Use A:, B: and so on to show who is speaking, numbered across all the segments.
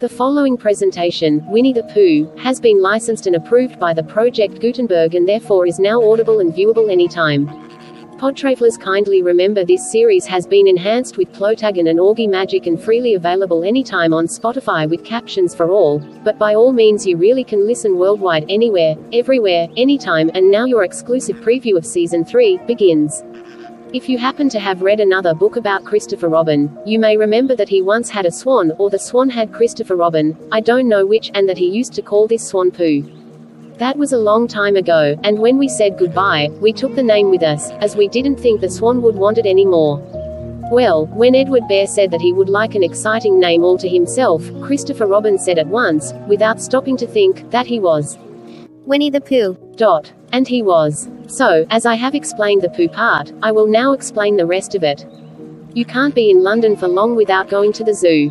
A: The following presentation, Winnie the Pooh, has been licensed and approved by the Project Gutenberg and therefore is now audible and viewable anytime. Podtravelers kindly remember this series has been enhanced with Plotagon and Augie Magic and freely available anytime on Spotify with captions for all, but by all means you really can listen worldwide anywhere, everywhere, anytime, and now your exclusive preview of Season 3 begins. If you happen to have read another book about Christopher Robin, you may remember that he once had a swan, or the swan had Christopher Robin, I don't know which, and that he used to call this swan Pooh. That was a long time ago, and when we said goodbye, we took the name with us, as we didn't think the swan would want it anymore. Well, when Edward Bear said that he would like an exciting name all to himself, Christopher Robin said at once, without stopping to think, that he was.
B: Winnie the Pooh.
A: Dot. And he was. So, as I have explained the poo part, I will now explain the rest of it. You can't be in London for long without going to the zoo.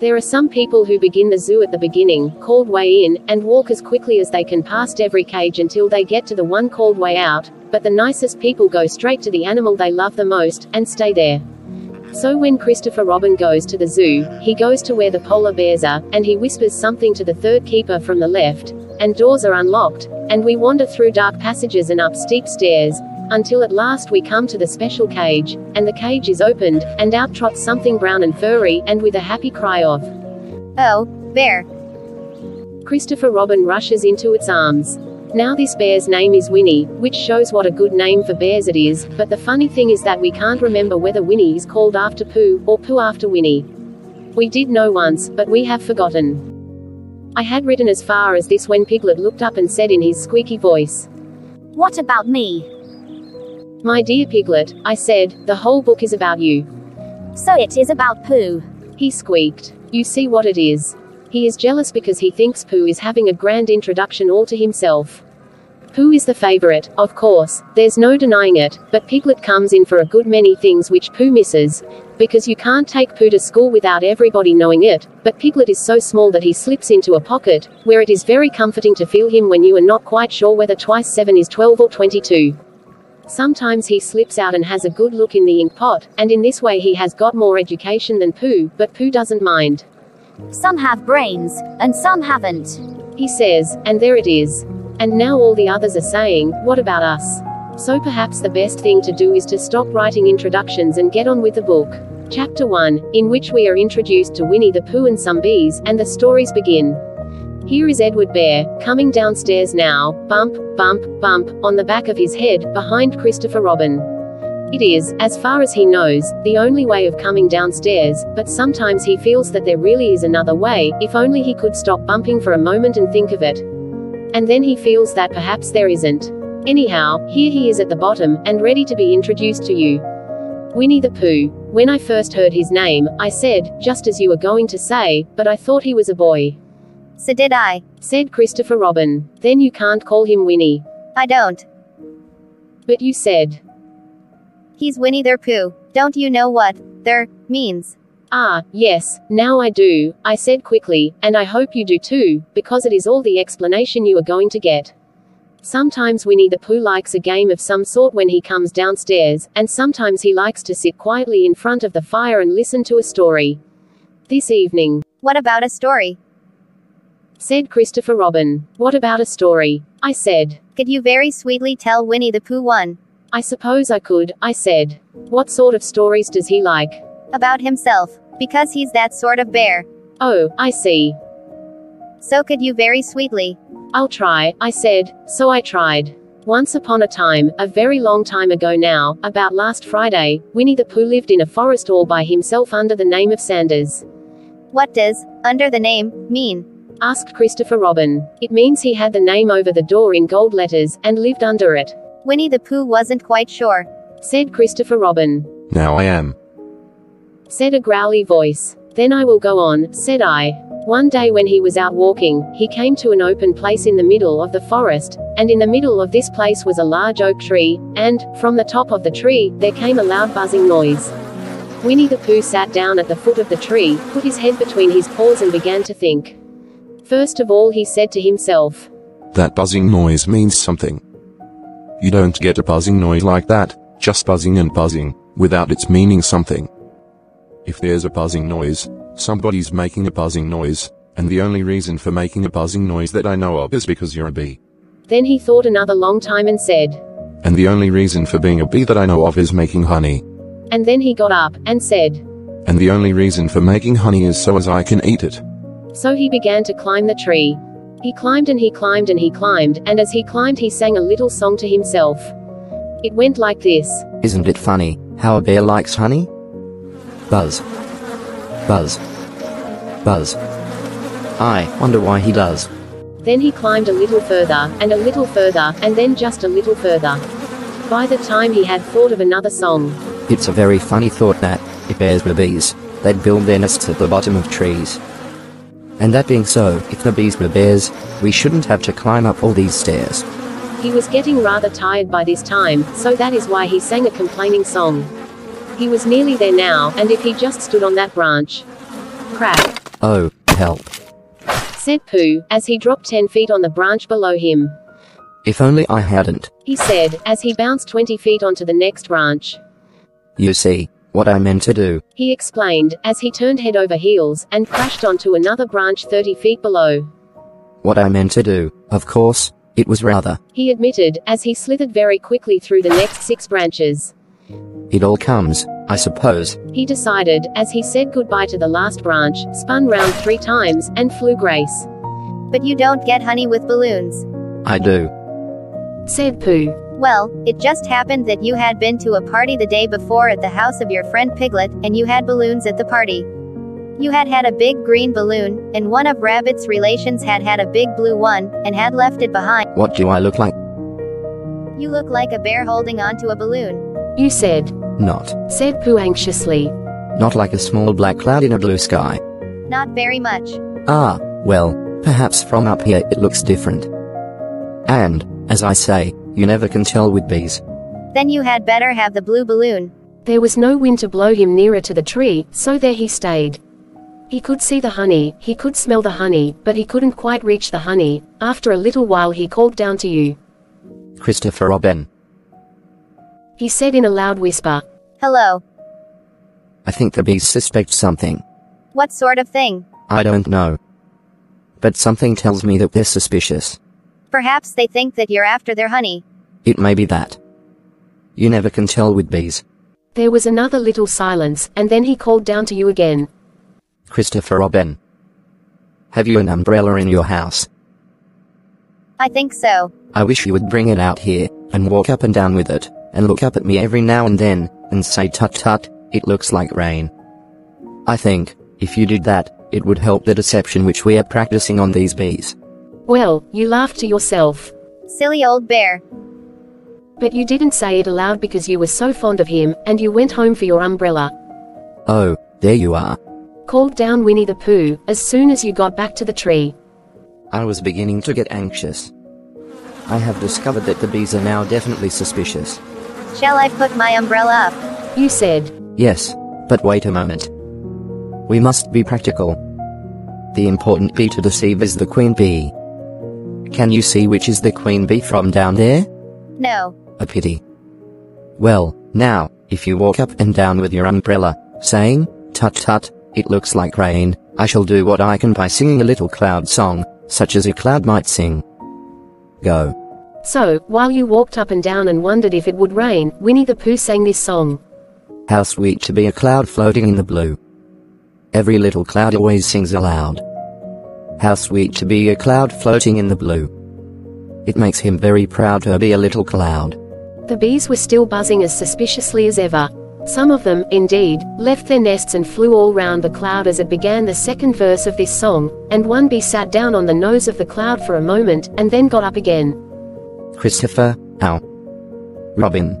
A: There are some people who begin the zoo at the beginning, called way in, and walk as quickly as they can past every cage until they get to the one called way out, but the nicest people go straight to the animal they love the most, and stay there. So when Christopher Robin goes to the zoo, he goes to where the polar bears are, and he whispers something to the third keeper from the left, and doors are unlocked, and we wander through dark passages and up steep stairs, until at last we come to the special cage, and the cage is opened, and out trots something brown and furry, and with a happy cry of,
B: Oh, bear.
A: Christopher Robin rushes into its arms. Now this bear's name is Winnie, which shows what a good name for bears it is, but the funny thing is that we can't remember whether Winnie is called after Pooh, or Pooh after Winnie. We did know once, but we have forgotten. I had written as far as this when Piglet looked up and said in his squeaky voice,
B: What about me?
A: My dear Piglet, I said, the whole book is about you.
B: So it is about Pooh.
A: He squeaked. You see what it is. He is jealous because he thinks Pooh is having a grand introduction all to himself. Pooh is the favorite, of course, there's no denying it, but Piglet comes in for a good many things which Pooh misses. Because you can't take Pooh to school without everybody knowing it, but Piglet is so small that he slips into a pocket, where it is very comforting to feel him when you are not quite sure whether twice 7 is 12 or 22. Sometimes he slips out and has a good look in the ink pot, and in this way he has got more education than Pooh, but Pooh doesn't mind.
B: Some have brains, and some haven't.
A: He says, and there it is. And now all the others are saying, what about us? So perhaps the best thing to do is to stop writing introductions and get on with the book. Chapter 1, in which we are introduced to Winnie the Pooh and some bees, and the stories begin. Here is Edward Bear, coming downstairs now, bump, bump, bump, on the back of his head, behind Christopher Robin. It is, as far as he knows, the only way of coming downstairs, but sometimes he feels that there really is another way, if only he could stop bumping for a moment and think of it. And then he feels that perhaps there isn't. Anyhow, here he is at the bottom, and ready to be introduced to you. Winnie the Pooh. When I first heard his name, I said, just as you were going to say, but I thought he was a boy.
B: So did I.
A: Said Christopher Robin. Then you can't call him Winnie.
B: I don't.
A: But you said.
B: He's Winnie the Pooh. Don't you know what there means?
A: Ah, yes, now I do, I said quickly, and I hope you do too, because it is all the explanation you are going to get. Sometimes Winnie the Pooh likes a game of some sort when he comes downstairs, and sometimes he likes to sit quietly in front of the fire and listen to a story. This evening,
B: What about a story?
A: said Christopher Robin. What about a story? I said.
B: Could you very sweetly tell Winnie the Pooh one?
A: I suppose I could, I said. What sort of stories does he like?
B: About himself. Because he's that sort of bear.
A: Oh, I see.
B: So could you very sweetly.
A: I'll try, I said, so I tried. Once upon a time, a very long time ago now, about last Friday, Winnie the Pooh lived in a forest all by himself under the name of Sanders.
B: What does under the name mean?
A: Asked Christopher Robin. It means he had the name over the door in gold letters, and lived under it.
B: Winnie the Pooh wasn't quite sure.
A: Said Christopher Robin.
C: Now I am.
A: Said a growly voice. Then I will go on, said I. One day when he was out walking, he came to an open place in the middle of the forest, and in the middle of this place was a large oak tree, and, from the top of the tree, there came a loud buzzing noise. Winnie the Pooh sat down at the foot of the tree, put his head between his paws and began to think. First of all he said to himself,
C: That buzzing noise means something. You don't get a buzzing noise like that, just buzzing and buzzing, without its meaning something. If there's a buzzing noise, Somebody's making a buzzing noise, and the only reason for making a buzzing noise that I know of is because you're a bee.
A: Then he thought another long time and said,
C: And the only reason for being a bee that I know of is making honey.
A: and then he got up and said,
C: And the only reason for making honey is so as I can eat it.
A: So he began to climb the tree. He climbed and he climbed and he climbed, and as he climbed, he sang a little song to himself. It went like this
D: Isn't it funny how a bear likes honey? Buzz. Buzz. Buzz. I wonder why he does.
A: Then he climbed a little further, and a little further, and then just a little further. By the time he had thought of another song,
D: It's a very funny thought that, if bears were bees, they'd build their nests at the bottom of trees. And that being so, if the bees were bears, we shouldn't have to climb up all these stairs.
A: he was getting rather tired by this time, so that is why he sang a complaining song. He was nearly there now, and if he just stood on that branch. Crap,
D: Oh, help.
A: said Pooh, as he dropped 10 feet on the branch below him.
D: If only I hadn't.
A: He said, as he bounced 20 feet onto the next branch.
D: You see, what I meant to do.
A: He explained, as he turned head over heels, and crashed onto another branch 30 feet below.
D: What I meant to do, of course, it was rather.
A: He admitted, as he slithered very quickly through the next six branches.
D: It all comes, I suppose.
A: He decided, as he said goodbye to the last branch, spun round three times, and flew grace.
B: But you don't get honey with balloons.
D: I do.
A: Said Pooh.
B: Well, it just happened that you had been to a party the day before at the house of your friend Piglet, and you had balloons at the party. You had had a big green balloon, and one of Rabbit's relations had had a big blue one, and had left it behind.
D: What do I look like?
B: You look like a bear holding onto a balloon.
A: You said.
D: Not.
A: Said Pooh anxiously.
D: Not like a small black cloud in a blue sky.
B: Not very much.
D: Ah, well, perhaps from up here it looks different. And, as I say, you never can tell with bees.
B: Then you had better have the blue balloon.
A: There was no wind to blow him nearer to the tree, so there he stayed. He could see the honey, he could smell the honey, but he couldn't quite reach the honey. After a little while, he called down to you.
D: Christopher Robin.
A: He said in a loud whisper,
B: Hello.
D: I think the bees suspect something.
B: What sort of thing?
D: I don't know. But something tells me that they're suspicious.
B: Perhaps they think that you're after their honey.
D: It may be that. You never can tell with bees.
A: There was another little silence, and then he called down to you again.
D: Christopher Robin. Have you an umbrella in your house?
B: I think so.
D: I wish you would bring it out here, and walk up and down with it, and look up at me every now and then, and say tut tut, it looks like rain. I think, if you did that, it would help the deception which we are practicing on these bees.
A: Well, you laughed to yourself.
B: Silly old bear.
A: But you didn't say it aloud because you were so fond of him, and you went home for your umbrella.
D: Oh, there you are.
A: Called down Winnie the Pooh, as soon as you got back to the tree.
D: I was beginning to get anxious. I have discovered that the bees are now definitely suspicious.
B: Shall I put my umbrella up?
A: You said,
D: Yes, but wait a moment. We must be practical. The important bee to deceive is the queen bee. Can you see which is the queen bee from down there?
B: No.
D: A pity. Well, now, if you walk up and down with your umbrella, saying, tut tut, it looks like rain, I shall do what I can by singing a little cloud song, such as a cloud might sing. Go.
A: So, while you walked up and down and wondered if it would rain, Winnie the Pooh sang this song.
D: How sweet to be a cloud floating in the blue. Every little cloud always sings aloud. How sweet to be a cloud floating in the blue. It makes him very proud to be a little cloud.
A: The bees were still buzzing as suspiciously as ever. Some of them, indeed, left their nests and flew all round the cloud as it began the second verse of this song, and one bee sat down on the nose of the cloud for a moment, and then got up again.
D: Christopher, ow. Robin,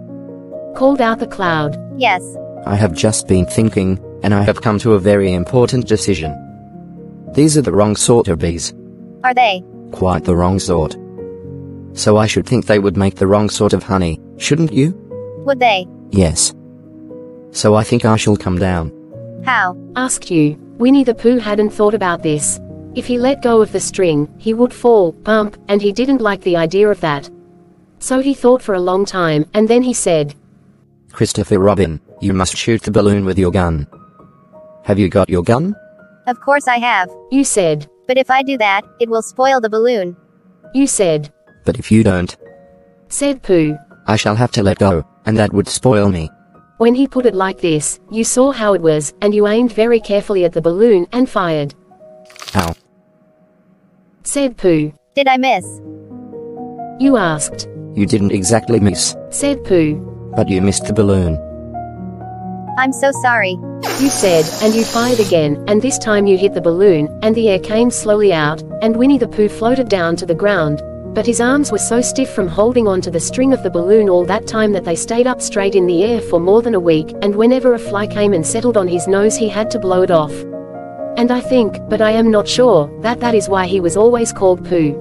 A: Called out the cloud.
B: Yes.
D: I have just been thinking, and I have come to a very important decision. These are the wrong sort of bees.
B: Are they?
D: Quite the wrong sort. So I should think they would make the wrong sort of honey, shouldn't you?
B: Would they?
D: Yes. So I think I shall come down.
B: How?
A: Asked you. Winnie the Pooh hadn't thought about this. If he let go of the string, he would fall, bump, and he didn't like the idea of that. So he thought for a long time, and then he said,
D: Christopher Robin, you must shoot the balloon with your gun. Have you got your gun?
B: Of course I have.
A: You said.
B: But if I do that, it will spoil the balloon.
A: You said.
D: But if you don't,
A: Said Pooh.
D: I shall have to let go, and that would spoil me.
A: When he put it like this, you saw how it was, and you aimed very carefully at the balloon and fired.
D: Ow.
A: Said Pooh.
B: Did I miss?
A: You asked.
D: You didn't exactly miss,
A: Said Pooh.
D: but you missed the balloon.
B: I'm so sorry.
A: You said, and you fired again, and this time you hit the balloon, and the air came slowly out, and Winnie the Pooh floated down to the ground. But his arms were so stiff from holding on to the string of the balloon all that time that they stayed up straight in the air for more than a week, and whenever a fly came and settled on his nose he had to blow it off. And I think, but I am not sure, that that is why he was always called Pooh.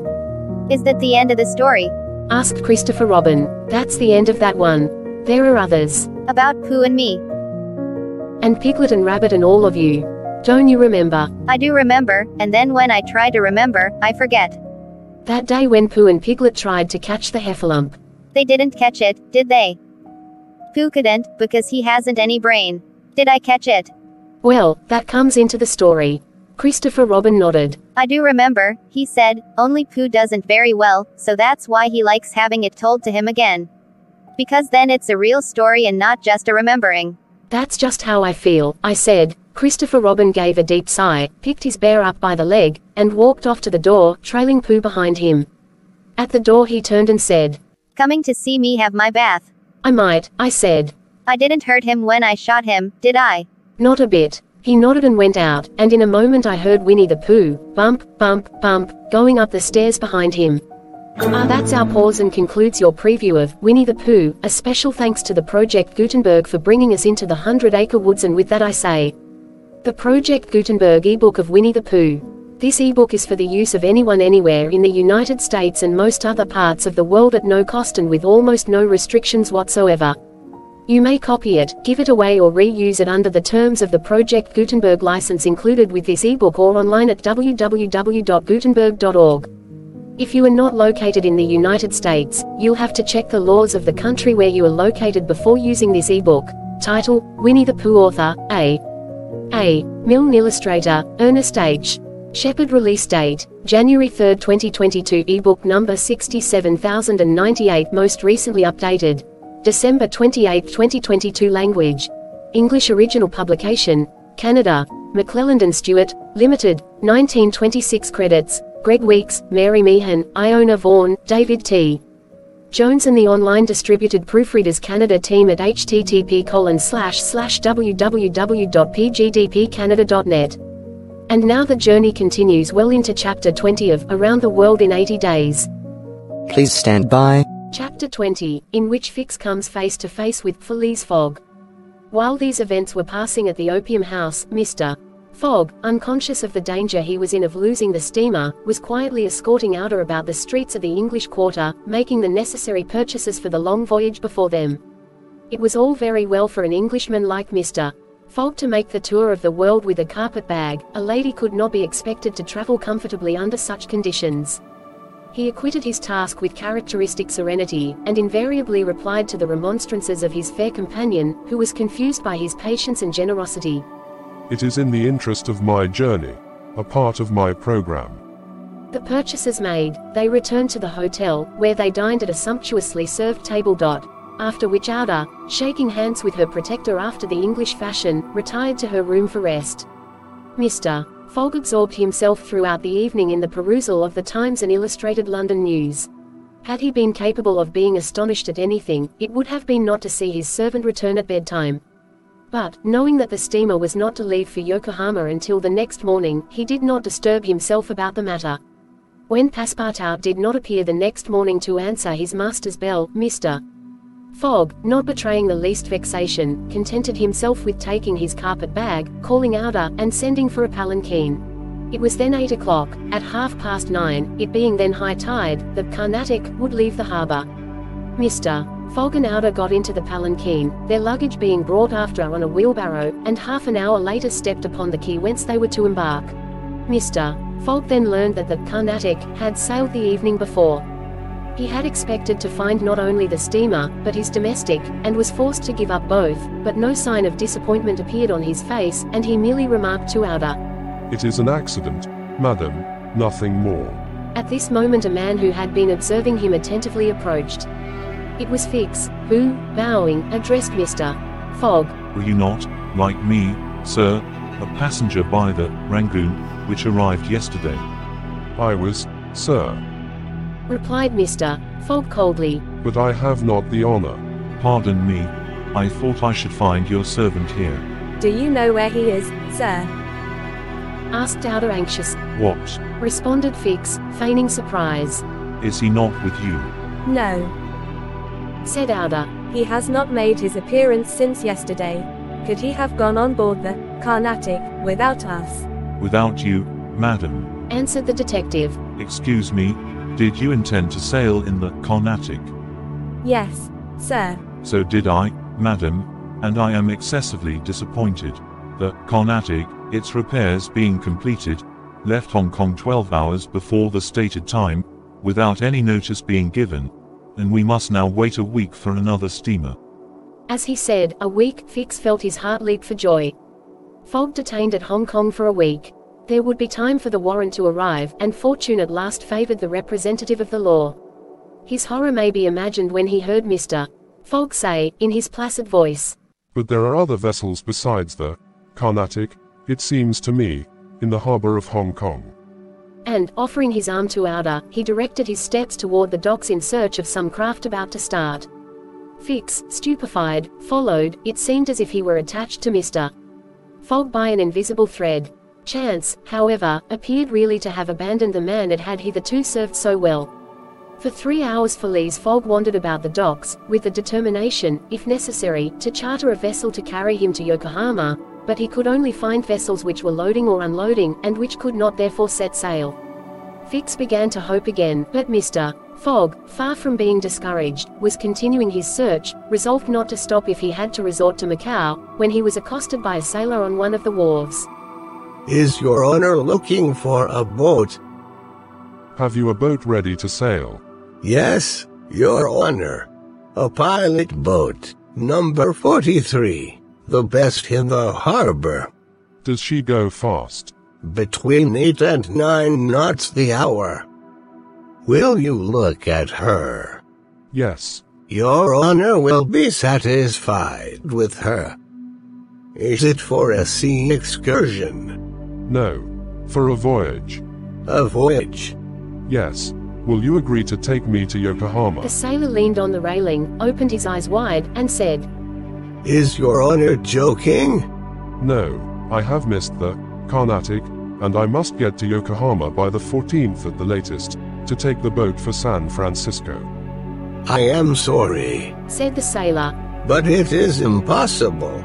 B: Is that the end of the story?
A: Asked Christopher Robin. That's the end of that one. There are others.
B: About Pooh and me.
A: And Piglet and Rabbit and all of you. Don't you remember?
B: I do remember, and then when I try to remember, I forget.
A: That day when Pooh and Piglet tried to catch the heffalump.
B: They didn't catch it, did they? Pooh couldn't, because he hasn't any brain. Did I catch it?
A: Well, that comes into the story. Christopher Robin nodded.
B: I do remember, he said, only Pooh doesn't very well, so that's why he likes having it told to him again. Because then it's a real story and not just a remembering.
A: That's just how I feel, I said. Christopher Robin gave a deep sigh, picked his bear up by the leg, and walked off to the door, trailing Pooh behind him. At the door he turned and said,
B: Coming to see me have my bath.
A: I might, I said.
B: I didn't hurt him when I shot him, did I?
A: Not a bit. He nodded and went out, and in a moment I heard Winnie the Pooh, bump, bump, bump, going up the stairs behind him. Ah, that's our pause and concludes your preview of Winnie the Pooh. A special thanks to the Project Gutenberg for bringing us into the Hundred Acre Woods, and with that I say, the Project Gutenberg ebook of Winnie the Pooh. This ebook is for the use of anyone anywhere in the United States and most other parts of the world at no cost and with almost no restrictions whatsoever. You may copy it, give it away or reuse it under the terms of the Project Gutenberg license included with this ebook or online at www.gutenberg.org. If you are not located in the United States, you'll have to check the laws of the country where you are located before using this ebook. Title, Winnie the Pooh author, A. A. Milne illustrator, Ernest H. Shepard release date, January 3, 2022 ebook number 67098 most recently updated. December 28, 2022 language. English original publication, Canada, McClelland and Stewart, Limited, 1926 credits, Greg Weeks, Mary Meehan, Iona Vaughan, David T. Jones and the online distributed Proofreaders Canada team at http www.pgdpcanada.net. And now the journey continues well into chapter 20 of Around the World in 80 Days.
D: Please stand by.
A: Chapter 20, in which Fix comes face to face with Phileas Fogg. While these events were passing at the Opium House, Mr. Fogg, unconscious of the danger he was in of losing the steamer, was quietly escorting Aouda about the streets of the English Quarter, making the necessary purchases for the long voyage before them. It was all very well for an Englishman like Mr. Fogg to make the tour of the world with a carpet bag, a lady could not be expected to travel comfortably under such conditions. He acquitted his task with characteristic serenity, and invariably replied to the remonstrances of his fair companion, who was confused by his patience and generosity.
E: It is in the interest of my journey, a part of my program.
A: The purchases made, they returned to the hotel, where they dined at a sumptuously served table. Dot. After which Aouda, shaking hands with her protector after the English fashion, retired to her room for rest. Mr. Fogg absorbed himself throughout the evening in the perusal of the Times and Illustrated London News. Had he been capable of being astonished at anything, it would have been not to see his servant return at bedtime. But, knowing that the steamer was not to leave for Yokohama until the next morning, he did not disturb himself about the matter. When Passepartout did not appear the next morning to answer his master's bell, Mr. Fogg, not betraying the least vexation, contented himself with taking his carpet bag, calling Aouda, and sending for a palanquin. It was then eight o'clock, at half past nine, it being then high tide, the Carnatic would leave the harbour. Mr. Fogg and Aouda got into the palanquin, their luggage being brought after on a wheelbarrow, and half an hour later stepped upon the quay whence they were to embark. Mr. Fogg then learned that the Carnatic had sailed the evening before. He had expected to find not only the steamer, but his domestic, and was forced to give up both, but no sign of disappointment appeared on his face, and he merely remarked to Aouda,
E: It is an accident, madam, nothing more.
A: At this moment a man who had been observing him attentively approached. It was Fix, who, bowing, addressed Mr. Fogg.
F: Were you not, like me, sir, a passenger by the Rangoon, which arrived yesterday?
E: I was, sir,
A: Replied Mr. Fogg coldly.
E: but I have not the honor.
F: Pardon me, I thought I should find your servant here.
G: Do you know where he is, sir?
A: Asked Aouda anxious.
F: What?
A: Responded Fix, feigning surprise.
F: Is he not with you?
G: No.
A: Said Aouda.
G: He has not made his appearance since yesterday. Could he have gone on board the Carnatic without us?
F: Without you, madam.
A: Answered the detective.
F: Excuse me, did you intend to sail in the Carnatic?
G: Yes, sir.
F: So did I, madam, and I am excessively disappointed. The Carnatic, its repairs being completed, left Hong Kong 12 hours before the stated time, without any notice being given, and we must now wait a week for another steamer.
A: As he said, a week, Fix felt his heart leap for joy. Fogg detained at Hong Kong for a week. There would be time for the warrant to arrive, and fortune at last favored the representative of the law. His horror may be imagined when he heard Mr. Fogg say, in his placid voice,
E: But there are other vessels besides the Carnatic, it seems to me, in the harbor of Hong Kong.
A: and, offering his arm to Aouda, he directed his steps toward the docks in search of some craft about to start. Fix, stupefied, followed, it seemed as if he were attached to Mr. Fogg by an invisible thread. Chance, however, appeared really to have abandoned the man it had hitherto served so well. For three hours Phileas Fogg wandered about the docks, with the determination, if necessary, to charter a vessel to carry him to Yokohama, but he could only find vessels which were loading or unloading, and which could not therefore set sail. Fix began to hope again, but Mr. Fogg, far from being discouraged, was continuing his search, resolved not to stop if he had to resort to Macau, when he was accosted by a sailor on one of the wharves.
H: Is your honor looking for a boat?
E: Have you a boat ready to sail?
H: Yes, your honor. A pilot boat, number 43. The best in the harbor.
E: Does she go fast?
H: Between 8 and 9 knots the hour. Will you look at her?
E: Yes.
H: Your honor will be satisfied with her. Is it for a sea excursion?
E: No. For a voyage?
H: A voyage?
E: Yes. Will you agree to take me to Yokohama?
A: The sailor leaned on the railing, opened his eyes wide, and said,
H: Is your honor joking?
E: No. I have missed the Carnatic, and I must get to Yokohama by the 14th at the latest, to take the boat for San Francisco.
H: I am sorry,
A: said the sailor.
H: but it is impossible.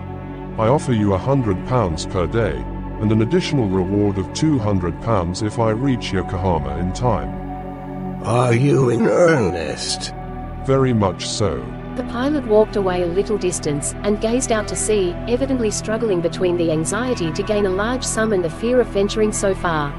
E: I offer you a hundred pounds per day, and an additional reward of two hundred pounds if I reach Yokohama in time.
H: Are you in earnest?
E: Very much so.
A: The pilot walked away a little distance, and gazed out to sea, evidently struggling between the anxiety to gain a large sum and the fear of venturing so far.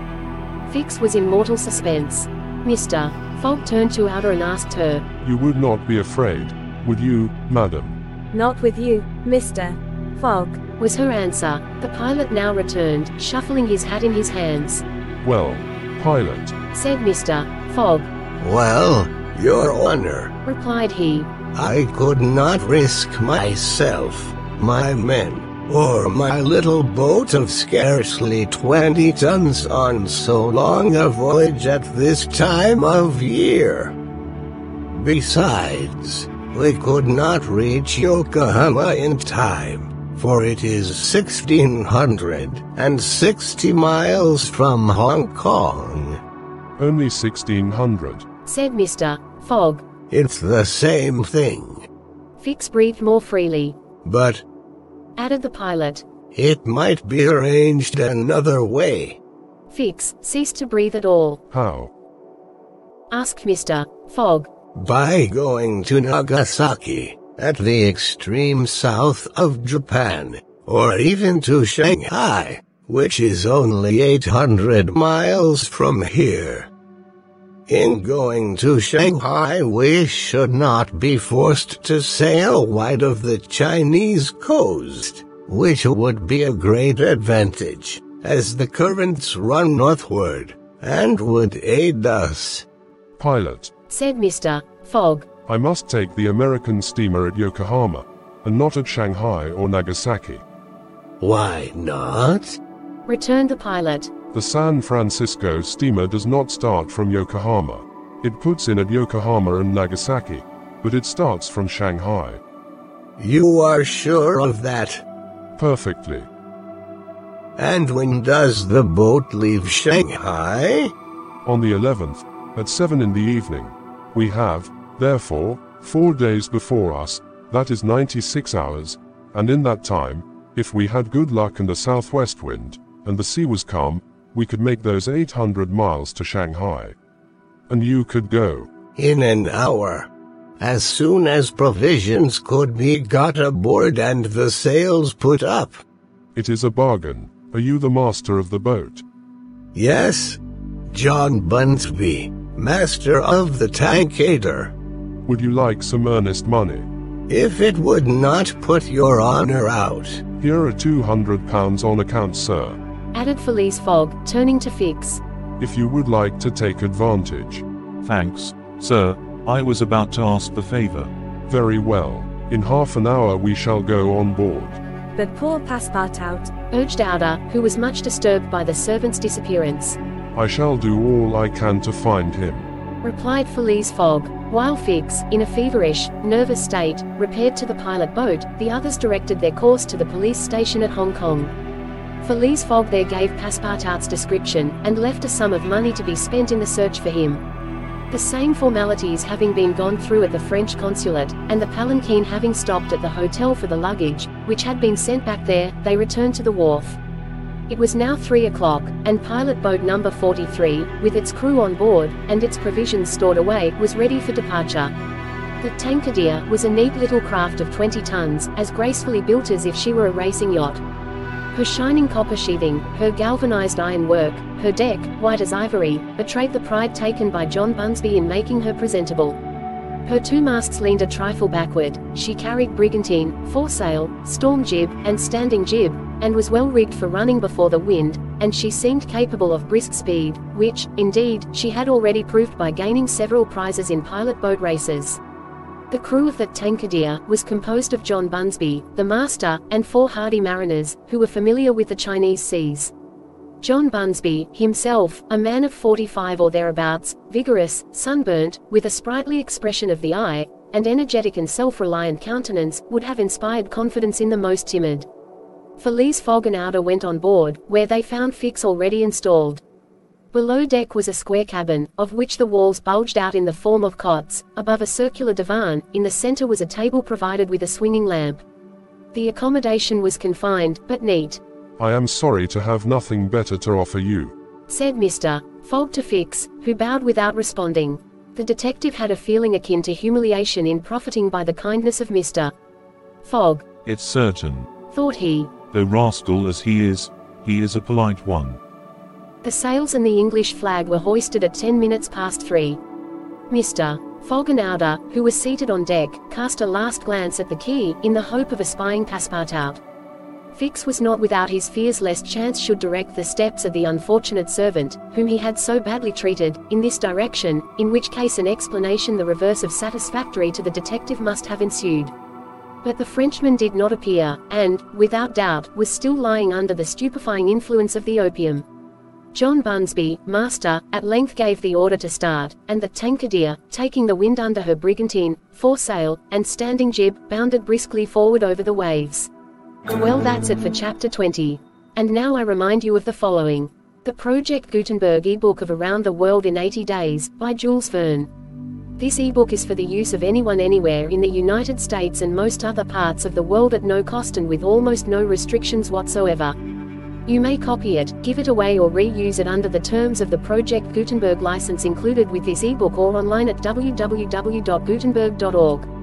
A: Fix was in mortal suspense. Mr. Fogg turned to Aouda and asked her,
E: You would not be afraid, would you, madam?
G: Not with you, Mr. Fogg.
A: was her answer. The pilot now returned, shuffling his hat in his hands.
E: Well, pilot,
A: Said Mr. Fogg,
H: Well, your honor,
A: replied he.
H: I could not risk myself, my men, or my little boat of scarcely 20 tons on so long a voyage at this time of year. Besides, we could not reach Yokohama in time, for it is 1660 miles from Hong Kong.
E: only 1600.
A: Said Mr. Fogg.
H: It's the same thing,
A: Fix breathed more freely.
H: but
A: Added the pilot.
H: it might be arranged another way.
A: Fix ceased to breathe at all.
E: How?
A: Asked Mr. Fogg.
H: By going to Nagasaki, at the extreme south of Japan, or even to Shanghai, which is only 800 miles from here. In going to Shanghai, we should not be forced to sail wide of the Chinese coast, which would be a great advantage. as the currents run northward, and would aid us.
E: Pilot,
A: said Mr. Fogg.
E: I must take the American steamer at Yokohama, and not at Shanghai or Nagasaki.
H: Why not?
A: returned the pilot.
E: The San Francisco steamer does not start from Yokohama. It puts in at Yokohama and Nagasaki, but it starts from Shanghai.
H: You are sure of that?
E: Perfectly.
H: And when does the boat leave Shanghai?
E: On the 11th, at 7 in the evening. We have, therefore, four days before us, that is 96 hours, and in that time, if we had good luck and a southwest wind, and the sea was calm, we could make those 800 miles to Shanghai. And you could go.
H: In an hour. As soon as provisions could be got aboard and the sails put up.
E: It is a bargain. Are you the master of the boat?
H: Yes. John Bunsby, master of the Tankadere.
E: Would you like some earnest money?
H: If it would not put your honor out.
E: Here are 200 pounds on account, sir.
A: Added Phileas Fogg, turning to Fix.
E: If you would like to take advantage.
F: Thanks, sir. I was about to ask the favor.
E: Very well. In half an hour we shall go on board.
G: But poor Passepartout,
A: urged Aouda, who was much disturbed by the servant's disappearance.
E: I shall do all I can to find him,
A: replied Phileas Fogg. While Fix, in a feverish, nervous state, repaired to the pilot boat, the others directed their course to the police station at Hong Kong. Phileas Fogg there gave Passepartout's description, and left a sum of money to be spent in the search for him. The same formalities having been gone through at the French consulate, and the palanquin having stopped at the hotel for the luggage, which had been sent back there, they returned to the wharf. It was now 3 o'clock, and pilot boat number 43, with its crew on board, and its provisions stored away, was ready for departure. The Tankadere was a neat little craft of 20 tons, as gracefully built as if she were a racing yacht. Her shining copper sheathing, her galvanized iron work, her deck, white as ivory, betrayed the pride taken by John Bunsby in making her presentable. Her two masts leaned a trifle backward, she carried brigantine, foresail, storm jib, and standing jib, and was well rigged for running before the wind, and she seemed capable of brisk speed, which, indeed, she had already proved by gaining several prizes in pilot boat races. The crew of the Tankadere was composed of John Bunsby, the master, and four hardy mariners, who were familiar with the Chinese seas. John Bunsby, himself, a man of 45 or thereabouts, vigorous, sunburnt, with a sprightly expression of the eye, and energetic and self-reliant countenance, would have inspired confidence in the most timid. Phileas Fogg and Aouda went on board, where they found Fix already installed. Below deck was a square cabin, of which the walls bulged out in the form of cots, above a circular divan, in the center was a table provided with a swinging lamp. The accommodation was confined, but neat.
E: I am sorry to have nothing better to offer you,
A: said Mr. Fogg to Fix, who bowed without responding. The detective had a feeling akin to humiliation in profiting by the kindness of Mr. Fogg.
F: It's certain.
A: Thought he.
F: Though rascal as he is, he is a polite one.
A: The sails and the English flag were hoisted at ten minutes past three. Mr. Fogg and Aouda, who was seated on deck, cast a last glance at the quay, in the hope of espying Passepartout. Fix was not without his fears lest chance should direct the steps of the unfortunate servant, whom he had so badly treated, in this direction, in which case an explanation the reverse of satisfactory to the detective must have ensued. But the Frenchman did not appear, and, without doubt, was still lying under the stupefying influence of the opium. John Bunsby, master, at length gave the order to start, and the Tankadere, taking the wind under her brigantine, foresail, and standing jib, bounded briskly forward over the waves. Well that's it for chapter 20. And now I remind you of the following. The Project Gutenberg ebook of Around the World in 80 Days, by Jules Verne. This ebook is for the use of anyone anywhere in the United States and most other parts of the world at no cost and with almost no restrictions whatsoever. You may copy it, give it away or reuse it under the terms of the Project Gutenberg license included with this ebook or online at www.gutenberg.org.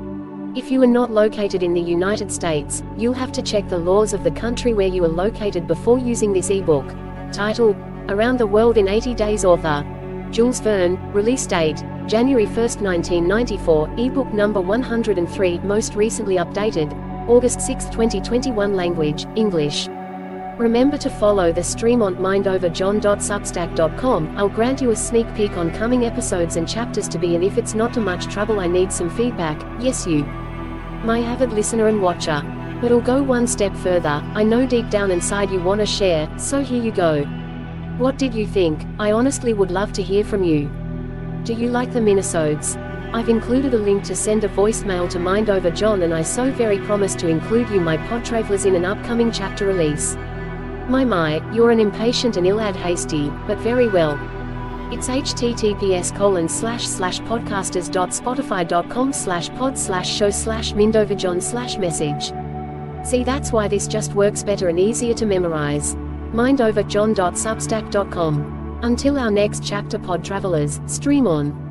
A: If you are not located in the United States, you'll have to check the laws of the country where you are located before using this ebook. Title Around the World in 80 Days Author Jules Verne, release date January 1, 1994, ebook number 103, most recently updated August 6, 2021 language English Remember to follow the stream on mindoverjohn.substack.com. I'll grant you a sneak peek on coming episodes and chapters to be and if it's not too much trouble I need some feedback, yes you. My avid listener and watcher. But I'll go one step further, I know deep down inside you wanna share, so here you go. What did you think? I honestly would love to hear from you. Do you like the minisodes? I've included a link to send a voicemail to Mind Over John and I so very promise to include you my podtravelers in an upcoming chapter release. My my, you're an impatient and ill-ad hasty, but very well. It's https colon slash slash podcasters.spotify.com slash pod slash show slash mindoverjohn slash message. See that's why this just works better and easier to memorize. Mindoverjohn.substack.com. Until our next chapter pod travelers, stream on.